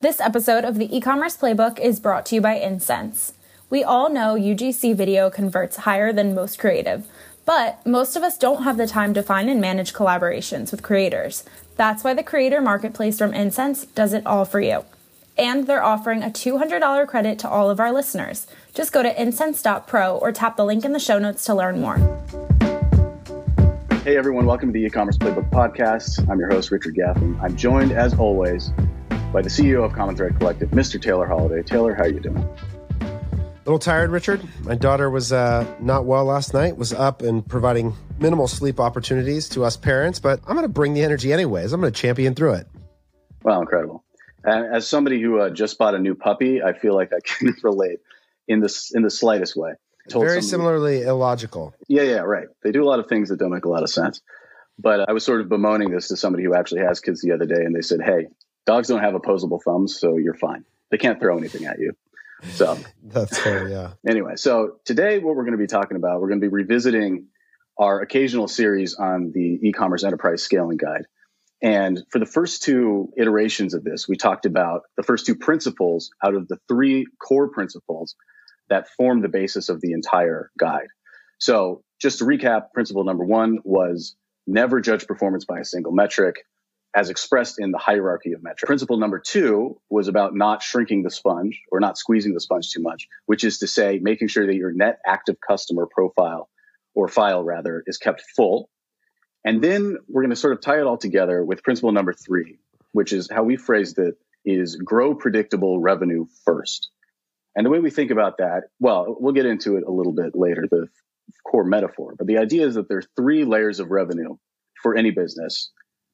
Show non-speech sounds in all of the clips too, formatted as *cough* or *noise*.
This episode of the e-commerce playbook is brought to you by Insense. We all know UGC video converts higher than most creative, but most of us don't have the time to find and manage collaborations with creators. That's why the creator marketplace from Insense does it all for you. And they're offering a $200 credit to all of our listeners. Just go to insense.pro or tap the link in the show notes to learn more. Hey everyone, welcome to the e-commerce playbook podcast. I'm your host, Richard Gaffin. I'm joined as always by the CEO of Common Thread Collective, Mr. Taylor Holiday. Taylor, how are you doing? A little tired, Richard. My daughter was uh, not well last night, was up and providing minimal sleep opportunities to us parents, but I'm going to bring the energy anyways. I'm going to champion through it. Wow, incredible. And as somebody who uh, just bought a new puppy, I feel like I *laughs* can relate in this in the slightest way. Very similarly illogical. Yeah, yeah, right. They do a lot of things that don't make a lot of sense. But I was sort of bemoaning this to somebody who actually has kids the other day, and they said, "Hey, Dogs don't have opposable thumbs, so you're fine. They can't throw anything at you. So *laughs* that's fair, yeah. Anyway, so today what we're going to be talking about, we're going to be revisiting our occasional series on the e-commerce enterprise scaling guide. And for the first two iterations of this, we talked about the first two principles out of the three core principles that form the basis of the entire guide. So just to recap, principle number one was never judge performance by a single metric as expressed in the hierarchy of metrics. Principle number two was about not shrinking the sponge or not squeezing the sponge too much, which is to say, making sure that your net active customer profile or file rather is kept full. And then we're going to sort of tie it all together with principle number three, which is how we phrased it is grow predictable revenue first. And the way we think about that, well, we'll get into it a little bit later, the core metaphor. But the idea is that there are three layers of revenue for any business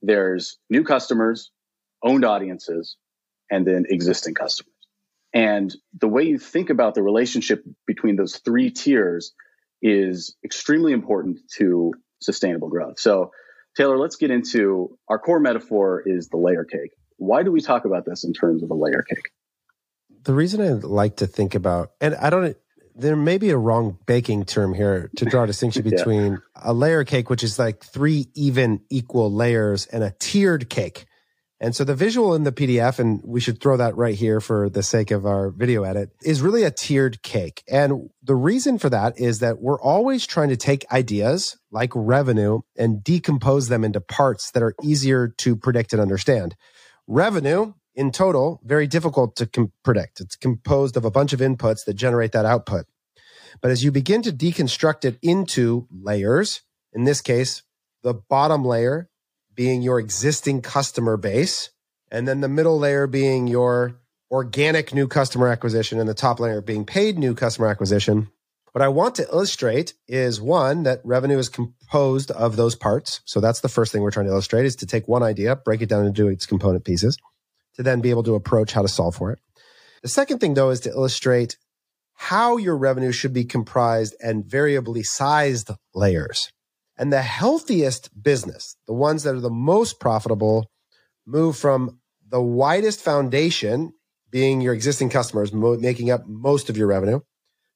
there's new customers, owned audiences, and then existing customers. And the way you think about the relationship between those three tiers is extremely important to sustainable growth. So, Taylor, let's get into our core metaphor is the layer cake. Why do we talk about this in terms of a layer cake? The reason I like to think about, and I don't there may be a wrong baking term here to draw a distinction *laughs* between yeah. a layer cake, which is like three even equal layers, and a tiered cake. And so the visual in the PDF, and we should throw that right here for the sake of our video edit, is really a tiered cake. And the reason for that is that we're always trying to take ideas like revenue and decompose them into parts that are easier to predict and understand. Revenue in total, very difficult to com- predict. It's composed of a bunch of inputs that generate that output. But as you begin to deconstruct it into layers, in this case, the bottom layer being your existing customer base, and then the middle layer being your organic new customer acquisition, and the top layer being paid new customer acquisition. What I want to illustrate is one that revenue is composed of those parts. So that's the first thing we're trying to illustrate is to take one idea, break it down into its component pieces to then be able to approach how to solve for it. The second thing, though, is to illustrate how your revenue should be comprised and variably sized layers. And the healthiest business, the ones that are the most profitable, move from the widest foundation, being your existing customers, mo- making up most of your revenue,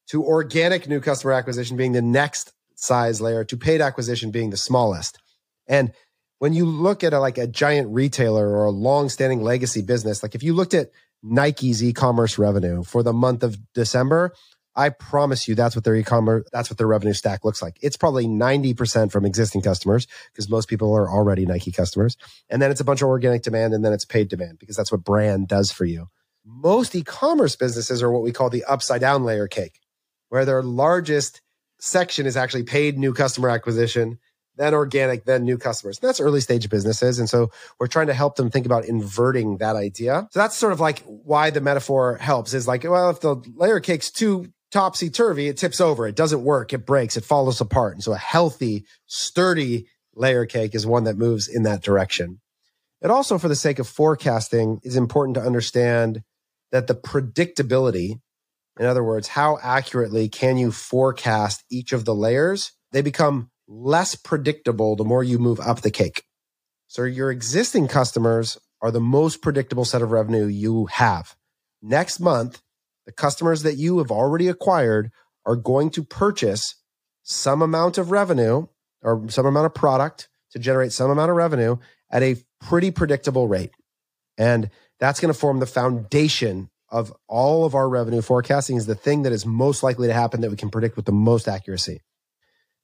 to organic new customer acquisition being the next size layer, to paid acquisition being the smallest. And when you look at a, like a giant retailer or a long-standing legacy business, like if you looked at Nike's e-commerce revenue for the month of December, I promise you that's what their e-commerce, that's what their revenue stack looks like. It's probably 90% from existing customers because most people are already Nike customers. And then it's a bunch of organic demand and then it's paid demand because that's what brand does for you. Most e-commerce businesses are what we call the upside down layer cake, where their largest section is actually paid new customer acquisition then organic, then new customers. And that's early stage businesses. And so we're trying to help them think about inverting that idea. So that's sort of like why the metaphor helps is like, well, if the layer cake's too topsy turvy, it tips over. It doesn't work. It breaks. It falls apart. And so a healthy, sturdy layer cake is one that moves in that direction. It also, for the sake of forecasting, is important to understand that the predictability, in other words, how accurately can you forecast each of the layers? They become less predictable the more you move up the cake. So your existing customers are the most predictable set of revenue you have. Next month, the customers that you have already acquired are going to purchase some amount of revenue or some amount of product to generate some amount of revenue at a pretty predictable rate. And That's going to form the foundation of all of our revenue forecasting is the thing that is most likely to happen that we can predict with the most accuracy.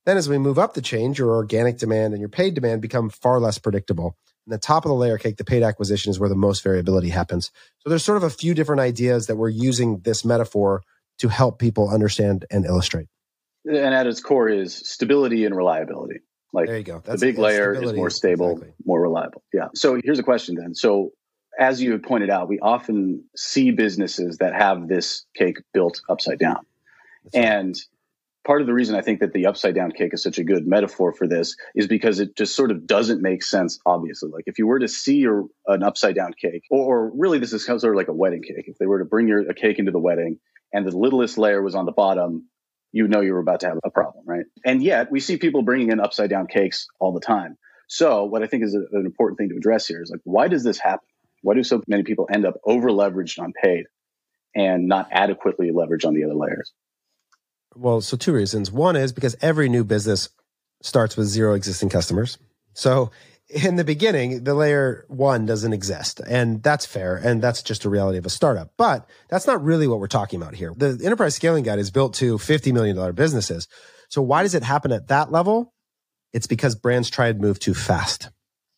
Then as we move up the chain, your organic demand and your paid demand become far less predictable. And the top of the layer cake, the paid acquisition is where the most variability happens. So there's sort of a few different ideas that we're using this metaphor to help people understand and illustrate. And at its core is stability and reliability. Like there you go. That's, the big layer is more stable, exactly. more reliable. Yeah. So here's a question then. So as you pointed out, we often see businesses that have this cake built upside down. and part of the reason I think that the upside down cake is such a good metaphor for this is because it just sort of doesn't make sense, obviously. Like if you were to see your, an upside down cake, or, or really this is sort of like a wedding cake. If they were to bring your, a cake into the wedding and the littlest layer was on the bottom, you know you were about to have a problem, right? And yet we see people bringing in upside down cakes all the time. So what I think is a, an important thing to address here is like, why does this happen? Why do so many people end up over leveraged on paid and not adequately leveraged on the other layers? Well, so two reasons. One is because every new business starts with zero existing customers. So in the beginning, the layer one doesn't exist. And that's fair. And that's just a reality of a startup. But that's not really what we're talking about here. The enterprise scaling guide is built to $50 million businesses. So why does it happen at that level? It's because brands try to move too fast.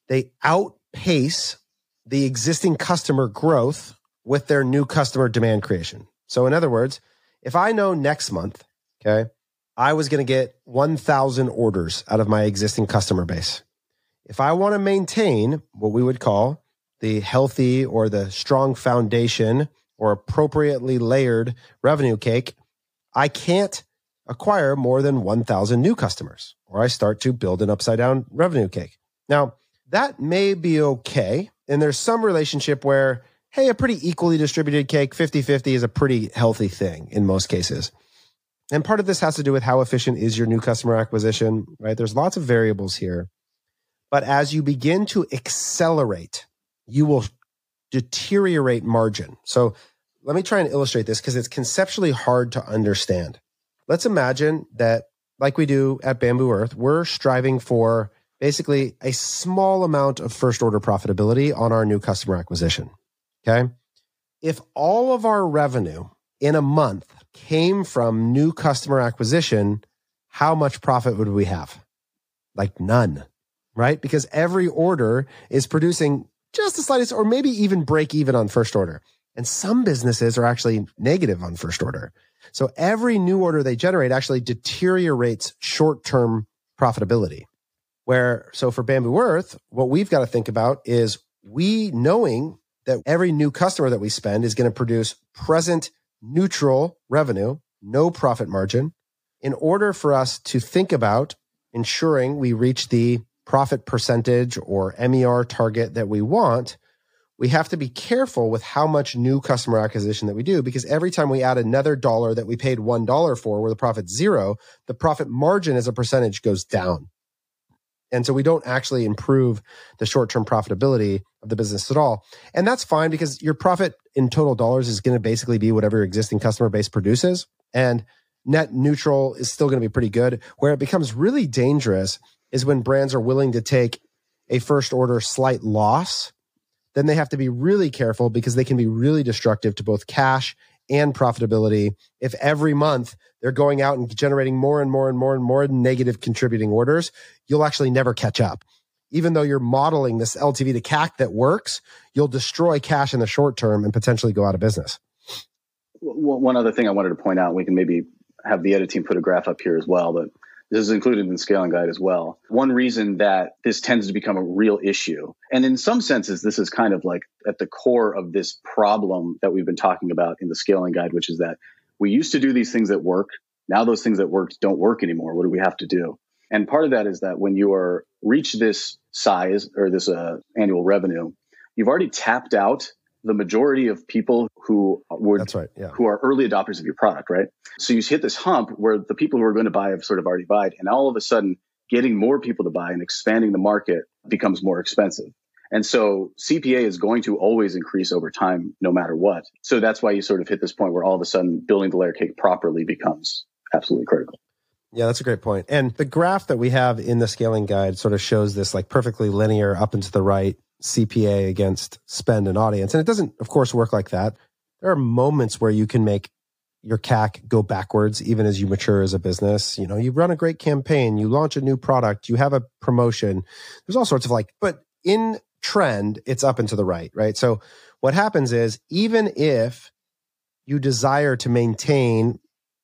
They outpace the existing customer growth with their new customer demand creation. So, in other words, if I know next month, okay, I was going to get 1,000 orders out of my existing customer base. If I want to maintain what we would call the healthy or the strong foundation or appropriately layered revenue cake, I can't acquire more than 1,000 new customers or I start to build an upside down revenue cake. Now, that may be okay and there's some relationship where, hey, a pretty equally distributed cake, 50 50 is a pretty healthy thing in most cases. And part of this has to do with how efficient is your new customer acquisition, right? There's lots of variables here. But as you begin to accelerate, you will deteriorate margin. So let me try and illustrate this because it's conceptually hard to understand. Let's imagine that, like we do at Bamboo Earth, we're striving for basically a small amount of first order profitability on our new customer acquisition. Okay. If all of our revenue in a month came from new customer acquisition, how much profit would we have? Like none, right? Because every order is producing just the slightest, or maybe even break even on first order. And some businesses are actually negative on first order. So every new order they generate actually deteriorates short term profitability. Where, so for Bamboo Earth, what we've got to think about is we knowing that every new customer that we spend is going to produce present neutral revenue, no profit margin. In order for us to think about ensuring we reach the profit percentage or MER target that we want, we have to be careful with how much new customer acquisition that we do because every time we add another dollar that we paid $1 for where the profit's zero, the profit margin as a percentage goes down. And so we don't actually improve the short term profitability of the business at all. And that's fine because your profit in total dollars is going to basically be whatever your existing customer base produces. And net neutral is still going to be pretty good. Where it becomes really dangerous is when brands are willing to take a first order slight loss. Then they have to be really careful because they can be really destructive to both cash and profitability if every month they're going out and generating more and more and more and more negative contributing orders, you'll actually never catch up. Even though you're modeling this LTV to CAC that works, you'll destroy cash in the short term and potentially go out of business. One other thing I wanted to point out, we can maybe have the edit team put a graph up here as well, but this is included in the scaling guide as well. One reason that this tends to become a real issue, and in some senses, this is kind of like at the core of this problem that we've been talking about in the scaling guide, which is that we used to do these things that work. Now those things that worked don't work anymore. What do we have to do? And part of that is that when you are reach this size or this uh, annual revenue, you've already tapped out the majority of people who would That's right, yeah. who are early adopters of your product, right? So you hit this hump where the people who are going to buy have sort of already bought, and all of a sudden, getting more people to buy and expanding the market becomes more expensive. And so CPA is going to always increase over time, no matter what. So that's why you sort of hit this point where all of a sudden building the layer cake properly becomes absolutely critical. Yeah, that's a great point. And the graph that we have in the scaling guide sort of shows this like perfectly linear up and to the right CPA against spend and audience. And it doesn't, of course, work like that. There are moments where you can make your CAC go backwards, even as you mature as a business. You know, you run a great campaign, you launch a new product, you have a promotion. There's all sorts of like, but in trend, it's up and to the right, right? So what happens is even if you desire to maintain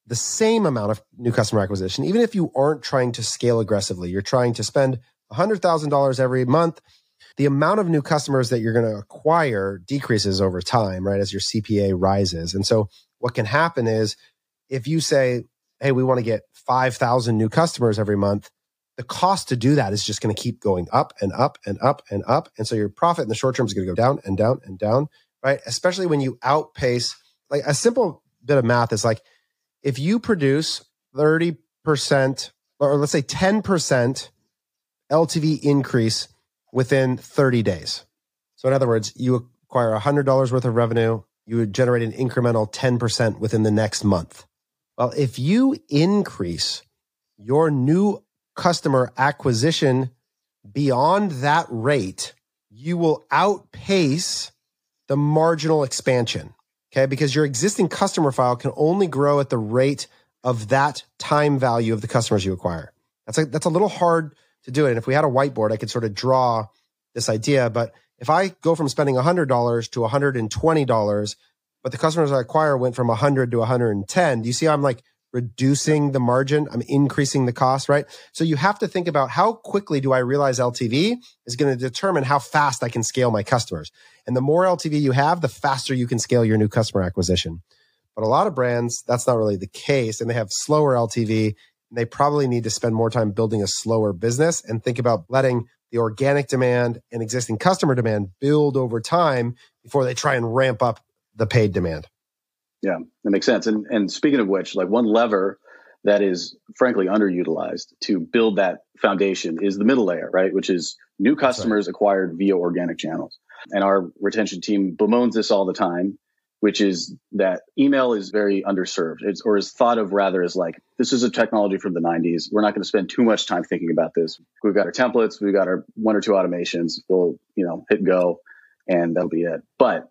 the same amount of new customer acquisition, even if you aren't trying to scale aggressively, you're trying to spend $100,000 every month, the amount of new customers that you're going to acquire decreases over time, right? As your CPA rises. And so what can happen is if you say, Hey, we want to get 5,000 new customers every month, the cost to do that is just going to keep going up and up and up and up. And so your profit in the short term is going to go down and down and down, right? Especially when you outpace, like a simple bit of math is like if you produce 30% or let's say 10% LTV increase within 30 days. So in other words, you acquire $100 worth of revenue, you would generate an incremental 10% within the next month. Well, if you increase your new customer acquisition beyond that rate, you will outpace the marginal expansion. Okay. Because your existing customer file can only grow at the rate of that time value of the customers you acquire. That's a, that's a little hard to do it. And if we had a whiteboard, I could sort of draw this idea. But if I go from spending $100 to $120, but the customers I acquire went from 100 to 110, do you see I'm like reducing the margin. I'm increasing the cost, right? So you have to think about how quickly do I realize LTV is going to determine how fast I can scale my customers. And the more LTV you have, the faster you can scale your new customer acquisition. But a lot of brands, that's not really the case. And they have slower LTV. And they probably need to spend more time building a slower business and think about letting the organic demand and existing customer demand build over time before they try and ramp up the paid demand. Yeah, that makes sense. And and speaking of which, like one lever that is frankly underutilized to build that foundation is the middle layer, right? Which is new customers right. acquired via organic channels. And our retention team bemoans this all the time, which is that email is very underserved. It's or is thought of rather as like this is a technology from the 90s. We're not going to spend too much time thinking about this. We've got our templates, we've got our one or two automations. We'll, you know, hit go and that'll be it. But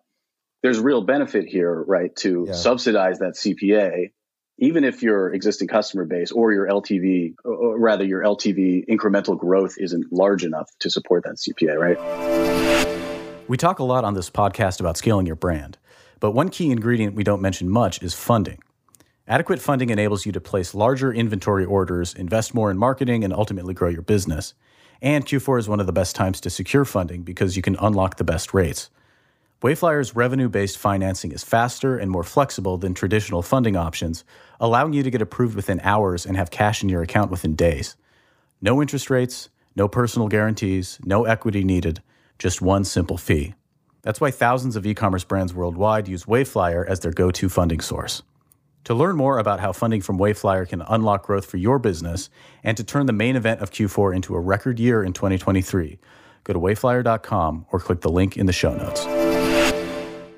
there's real benefit here, right, to yeah. subsidize that CPA, even if your existing customer base or your LTV, or rather your LTV incremental growth isn't large enough to support that CPA, right? We talk a lot on this podcast about scaling your brand, but one key ingredient we don't mention much is funding. Adequate funding enables you to place larger inventory orders, invest more in marketing, and ultimately grow your business. And Q4 is one of the best times to secure funding because you can unlock the best rates. Wayflyer's revenue based financing is faster and more flexible than traditional funding options, allowing you to get approved within hours and have cash in your account within days. No interest rates, no personal guarantees, no equity needed, just one simple fee. That's why thousands of e commerce brands worldwide use Wayflyer as their go to funding source. To learn more about how funding from Wayflyer can unlock growth for your business and to turn the main event of Q4 into a record year in 2023, go to wayflyer.com or click the link in the show notes.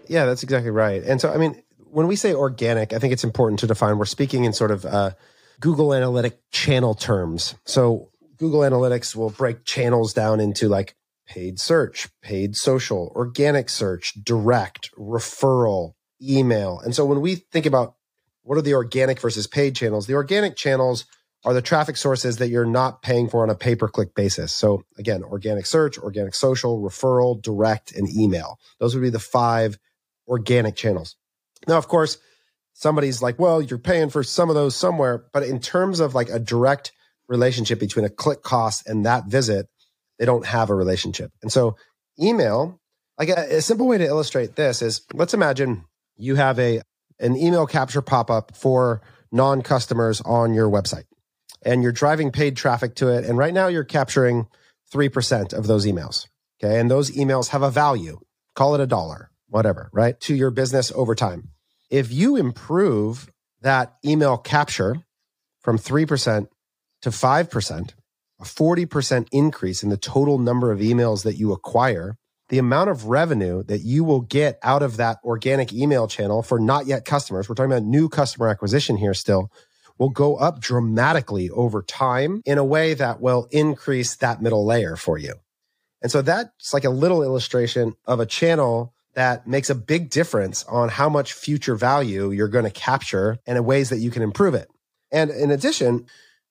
Yeah, that's exactly right. And so, I mean, when we say organic, I think it's important to define we're speaking in sort of uh, Google Analytic channel terms. So, Google Analytics will break channels down into like paid search, paid social, organic search, direct, referral, email. And so, when we think about what are the organic versus paid channels, the organic channels are the traffic sources that you're not paying for on a pay per click basis. So, again, organic search, organic social, referral, direct, and email. Those would be the five organic channels. Now, of course, somebody's like, well, you're paying for some of those somewhere. But in terms of like a direct relationship between a click cost and that visit, they don't have a relationship. And so email, like a, a simple way to illustrate this is let's imagine you have a an email capture pop-up for non-customers on your website and you're driving paid traffic to it. And right now you're capturing 3% of those emails. Okay. And those emails have a value. Call it a dollar whatever, right? To your business over time. If you improve that email capture from 3% to 5%, a 40% increase in the total number of emails that you acquire, the amount of revenue that you will get out of that organic email channel for not yet customers, we're talking about new customer acquisition here still, will go up dramatically over time in a way that will increase that middle layer for you. And so that's like a little illustration of a channel that makes a big difference on how much future value you're going to capture and in ways that you can improve it. And in addition,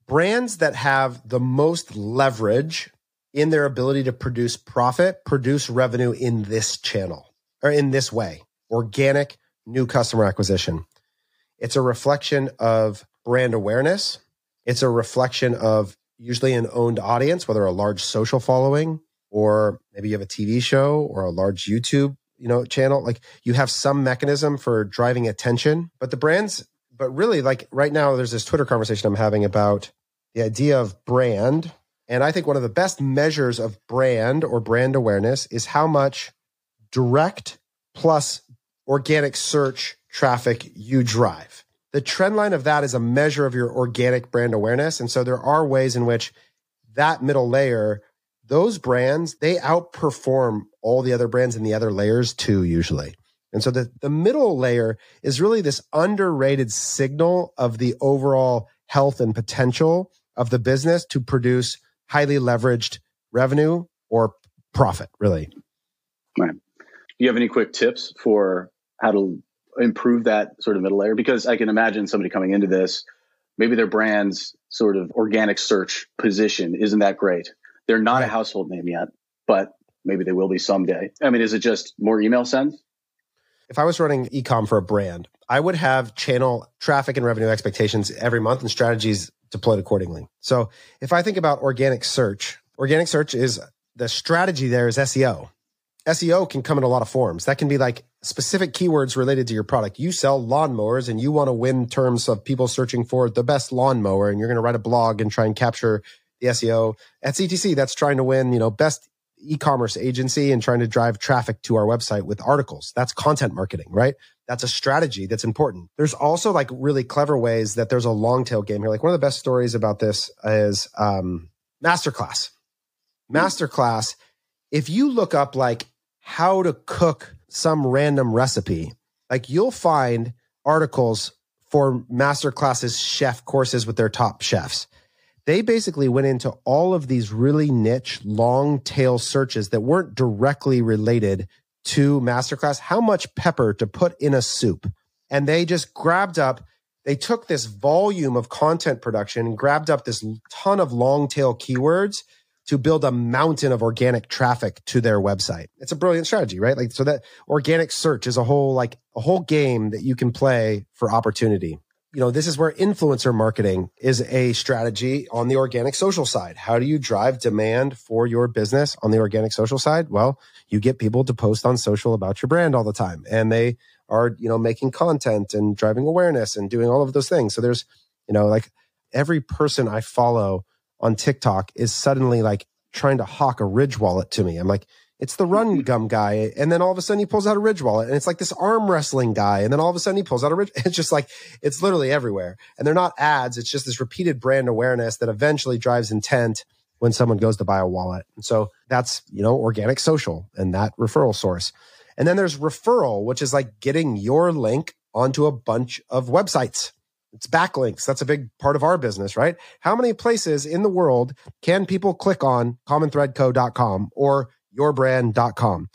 brands that have the most leverage in their ability to produce profit produce revenue in this channel or in this way organic new customer acquisition. It's a reflection of brand awareness. It's a reflection of usually an owned audience, whether a large social following or maybe you have a TV show or a large YouTube, you know, channel. Like you have some mechanism for driving attention, but the brands, but really like right now, there's this Twitter conversation I'm having about the idea of brand. And I think one of the best measures of brand or brand awareness is how much direct plus organic search traffic you drive. The trend line of that is a measure of your organic brand awareness. And so there are ways in which that middle layer, those brands, they outperform all the other brands and the other layers too, usually. And so the, the middle layer is really this underrated signal of the overall health and potential of the business to produce highly leveraged revenue or profit, really. Right. Do you have any quick tips for how to improve that sort of middle layer? Because I can imagine somebody coming into this, maybe their brand's sort of organic search position isn't that great. They're not right. a household name yet, but maybe they will be someday. I mean, is it just more email sends? If I was running ecom for a brand, I would have channel traffic and revenue expectations every month and strategies deployed accordingly. So if I think about organic search, organic search is the strategy there is SEO. SEO can come in a lot of forms. That can be like specific keywords related to your product. You sell lawnmowers and you want to win terms of people searching for the best lawnmower and you're going to write a blog and try and capture the SEO. At CTC, that's trying to win, you know, best e-commerce agency and trying to drive traffic to our website with articles. That's content marketing, right? That's a strategy that's important. There's also like really clever ways that there's a long tail game here. Like one of the best stories about this is um, Masterclass. Masterclass, if you look up like how to cook some random recipe, like you'll find articles for Masterclass's chef courses with their top chefs they basically went into all of these really niche long tail searches that weren't directly related to masterclass how much pepper to put in a soup and they just grabbed up they took this volume of content production and grabbed up this ton of long tail keywords to build a mountain of organic traffic to their website. It's a brilliant strategy, right? Like, so that organic search is a whole, like a whole game that you can play for opportunity you know, this is where influencer marketing is a strategy on the organic social side. How do you drive demand for your business on the organic social side? Well, you get people to post on social about your brand all the time and they are, you know, making content and driving awareness and doing all of those things. So there's, you know, like every person I follow on TikTok is suddenly like trying to hawk a Ridge wallet to me. I'm like, it's the run mm-hmm. gum guy. And then all of a sudden he pulls out a Ridge wallet and it's like this arm wrestling guy. And then all of a sudden he pulls out a Ridge. *laughs* It's just like, it's literally everywhere. And they're not ads. It's just this repeated brand awareness that eventually drives intent when someone goes to buy a wallet. And so that's, you know, organic social and that referral source. And then there's referral, which is like getting your link onto a bunch of websites. It's backlinks. That's a big part of our business, right? How many places in the world can people click on commonthreadco.com or yourbrand.com.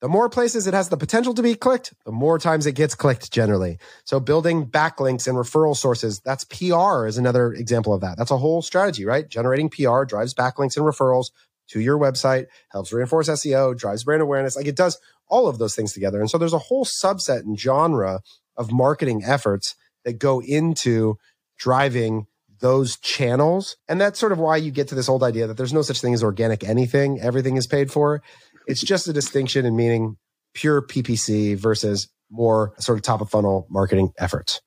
The more places it has the potential to be clicked, the more times it gets clicked generally. So building backlinks and referral sources, that's PR is another example of that. That's a whole strategy, right? Generating PR drives backlinks and referrals to your website, helps reinforce SEO, drives brand awareness. Like it does all of those things together. And so there's a whole subset and genre of marketing efforts that go into driving those channels. And that's sort of why you get to this old idea that there's no such thing as organic anything, everything is paid for. It's just a distinction in meaning pure PPC versus more sort of top of funnel marketing efforts.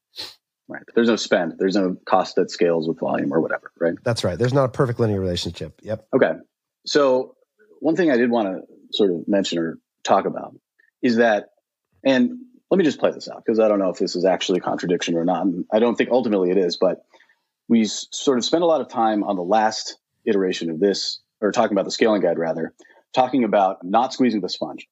Right. There's no spend. There's no cost that scales with volume or whatever, right? That's right. There's not a perfect linear relationship. Yep. Okay. So one thing I did want to sort of mention or talk about is that, and let me just play this out because I don't know if this is actually a contradiction or not. I don't think ultimately it is, but we sort of spent a lot of time on the last iteration of this, or talking about the scaling guide rather, talking about not squeezing the sponge.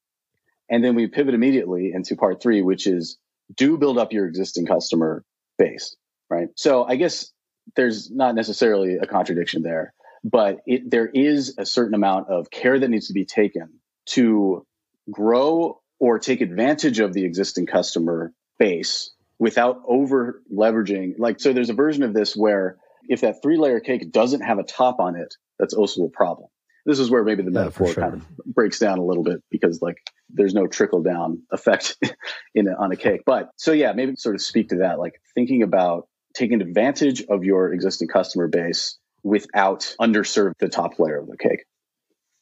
And then we pivot immediately into part three, which is do build up your existing customer base, right? So I guess there's not necessarily a contradiction there. but it, there is a certain amount of care that needs to be taken to grow or take advantage of the existing customer base without over leveraging. Like, so there's a version of this where if that three layer cake doesn't have a top on it, that's also a problem. This is where maybe the yeah, metaphor sure. kind of breaks down a little bit because like there's no trickle down effect *laughs* in a, on a cake. But so yeah, maybe sort of speak to that, like thinking about taking advantage of your existing customer base without underserved the top layer of the cake.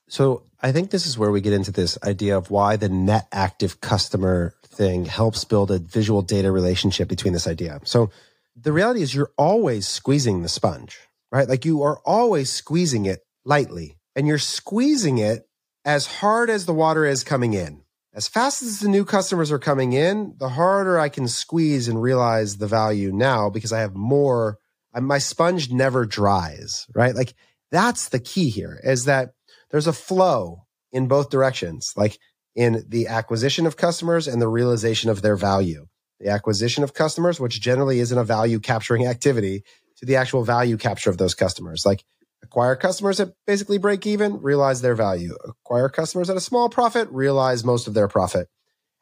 So I think this is where we get into this idea of why the net active customer thing helps build a visual data relationship between this idea. So the reality is you're always squeezing the sponge, right? Like you are always squeezing it lightly and you're squeezing it as hard as the water is coming in. As fast as the new customers are coming in, the harder I can squeeze and realize the value now because I have more. My sponge never dries, right? Like that's the key here is that there's a flow in both directions, like in the acquisition of customers and the realization of their value. The acquisition of customers, which generally isn't a value capturing *laughs* activity, to the actual value capture of those customers. Like acquire customers at basically break even, realize their value. Acquire customers at a small profit, realize most of their profit.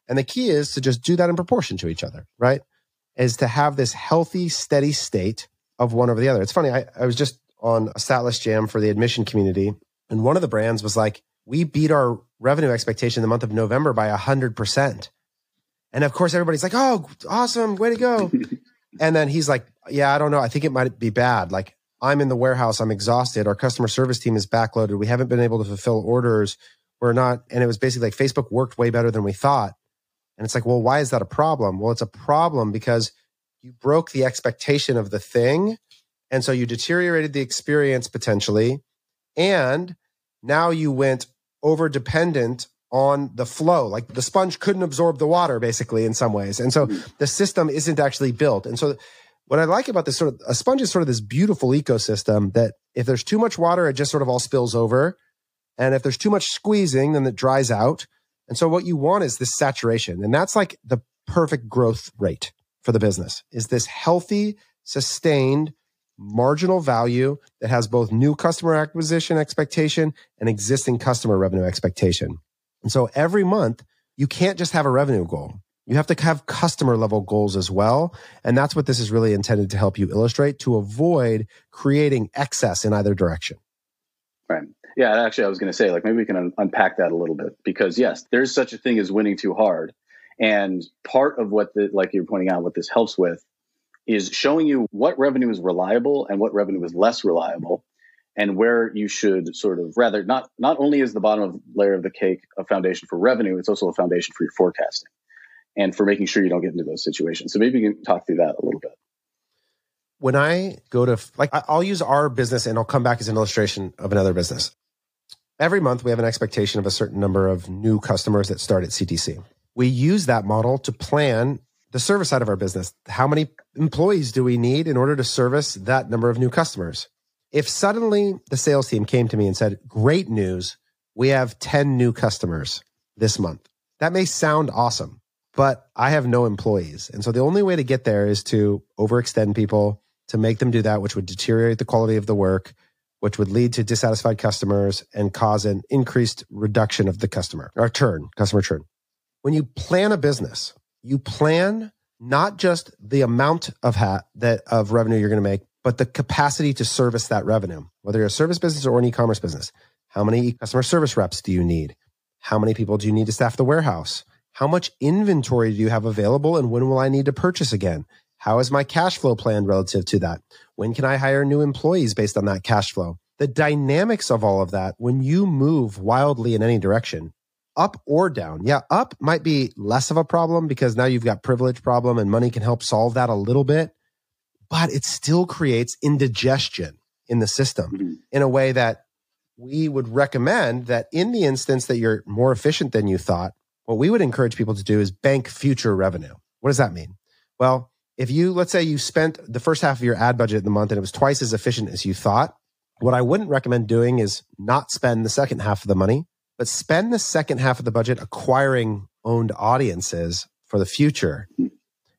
And the key is to just do that in proportion to each other, right? Is to have this healthy, steady state of one over the other. It's funny. I, I was just on a Statless Jam for the admission community and one of the brands was like, we beat our revenue expectation in the month of November by 100%. And of course, everybody's like, oh, awesome. Way to go. *laughs* and then he's like, yeah, I don't know. I think it might be bad. Like, I'm in the warehouse. I'm exhausted. Our customer service team is backloaded. We haven't been able to fulfill orders. We're not. And it was basically like Facebook worked way better than we thought. And it's like, well, why is that a problem? Well, it's a problem because you broke the expectation of the thing. And so you deteriorated the experience potentially. And now you went over dependent on the flow. Like the sponge couldn't absorb the water basically in some ways. And so mm-hmm. the system isn't actually built. And so what I like about this sort of a sponge is sort of this beautiful ecosystem that if there's too much water, it just sort of all spills over. And if there's too much squeezing, then it dries out. And so what you want is this saturation. And that's like the perfect growth rate for the business is this healthy, sustained marginal value that has both new customer acquisition expectation and existing customer revenue expectation. And so every month, you can't just have a revenue goal. You have to have customer level goals as well. And that's what this is really intended to help you illustrate to avoid creating excess in either direction. Right. Yeah. Actually, I was going to say, like, maybe we can un- unpack that a little bit because, yes, there's such a thing as winning too hard. And part of what the, like you're pointing out, what this helps with is showing you what revenue is reliable and what revenue is less reliable and where you should sort of rather not not only is the bottom of layer of the cake a foundation for revenue it's also a foundation for your forecasting and for making sure you don't get into those situations. So maybe you can talk through that a little bit. When i go to like i'll use our business and i'll come back as an illustration of another business. Every month we have an expectation of a certain number of new customers that start at ctc we use that model to plan the service side of our business. How many employees do we need in order to service that number of new customers? If suddenly the sales team came to me and said, Great news, we have 10 new customers this month, that may sound awesome, but I have no employees. And so the only way to get there is to overextend people, to make them do that, which would deteriorate the quality of the work, which would lead to dissatisfied customers and cause an increased reduction of the customer or churn, customer churn. When you plan a business, you plan not just the amount of hat that of revenue you're going to make, but the capacity to service that revenue. Whether you're a service business or an e-commerce business, how many customer service reps do you need? How many people do you need to staff the warehouse? How much inventory do you have available and when will I need to purchase again? How is my cash flow plan relative to that? When can I hire new employees based on that cash flow? The dynamics of all of that, when you move wildly in any direction, up or down. Yeah, up might be less of a problem because now you've got privilege problem and money can help solve that a little bit, but it still creates indigestion in the system mm-hmm. in a way that we would recommend that in the instance that you're more efficient than you thought, what we would encourage people to do is bank future revenue. What does that mean? Well, if you, let's say you spent the first half of your ad budget in the month and it was twice as efficient as you thought, what I wouldn't recommend doing is not spend the second half of the money but spend the second half of the budget acquiring owned audiences for the future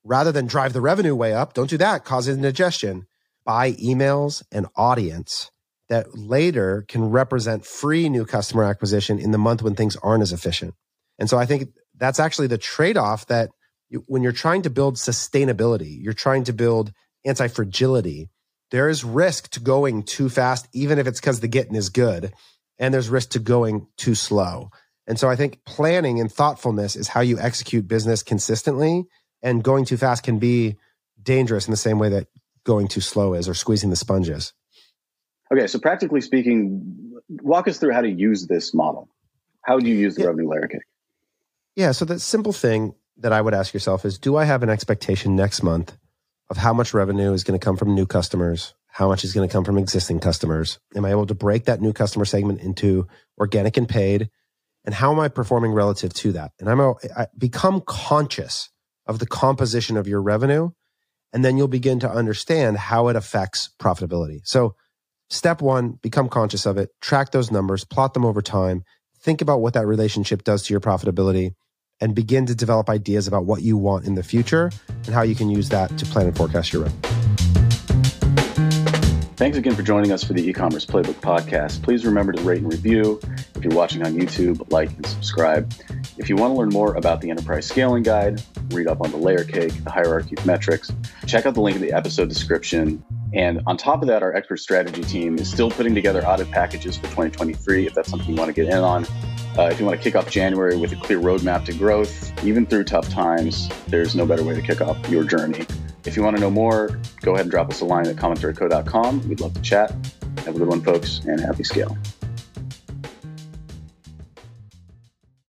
rather than drive the revenue way up. Don't do that, cause indigestion. Buy emails and audience that later can represent free new customer acquisition in the month when things aren't as efficient. And so I think that's actually the trade off that you, when you're trying to build sustainability, you're trying to build anti fragility, there is risk to going too fast, even if it's because the getting is good. And there's risk to going too slow. And so I think planning and thoughtfulness is how you execute business consistently. And going too fast can be dangerous in the same way that going too slow is or squeezing the sponges. Okay, so practically speaking, walk us through how to use this model. How do you use the yeah. revenue layer cake? Yeah, so the simple thing that I would ask yourself is do I have an expectation next month of how much revenue is going to come from new customers? How much is going to come from existing customers? Am I able to break that new customer segment into organic and paid? And how am I performing relative to that? And I'm a, I become conscious of the composition of your revenue. And then you'll begin to understand how it affects profitability. So step one, become conscious of it, track those numbers, plot them over time, think about what that relationship does to your profitability and begin to develop ideas about what you want in the future and how you can use that to plan and forecast your revenue. Thanks again for joining us for the e-commerce playbook podcast. Please remember to rate and review. If you're watching on YouTube, like and subscribe. If you want to learn more about the enterprise scaling guide, read up on the layer cake, the hierarchy of metrics, check out the link in the episode description. And on top of that, our expert strategy team is still putting together audit packages for 2023 if that's something you want to get in on. Uh, if you want to kick off January with a clear roadmap to growth, even through tough times, there's no better way to kick off your journey. If you want to know more, go ahead and drop us a line at commonthreadco.com. We'd love to chat. Have a good one, folks, and happy scale.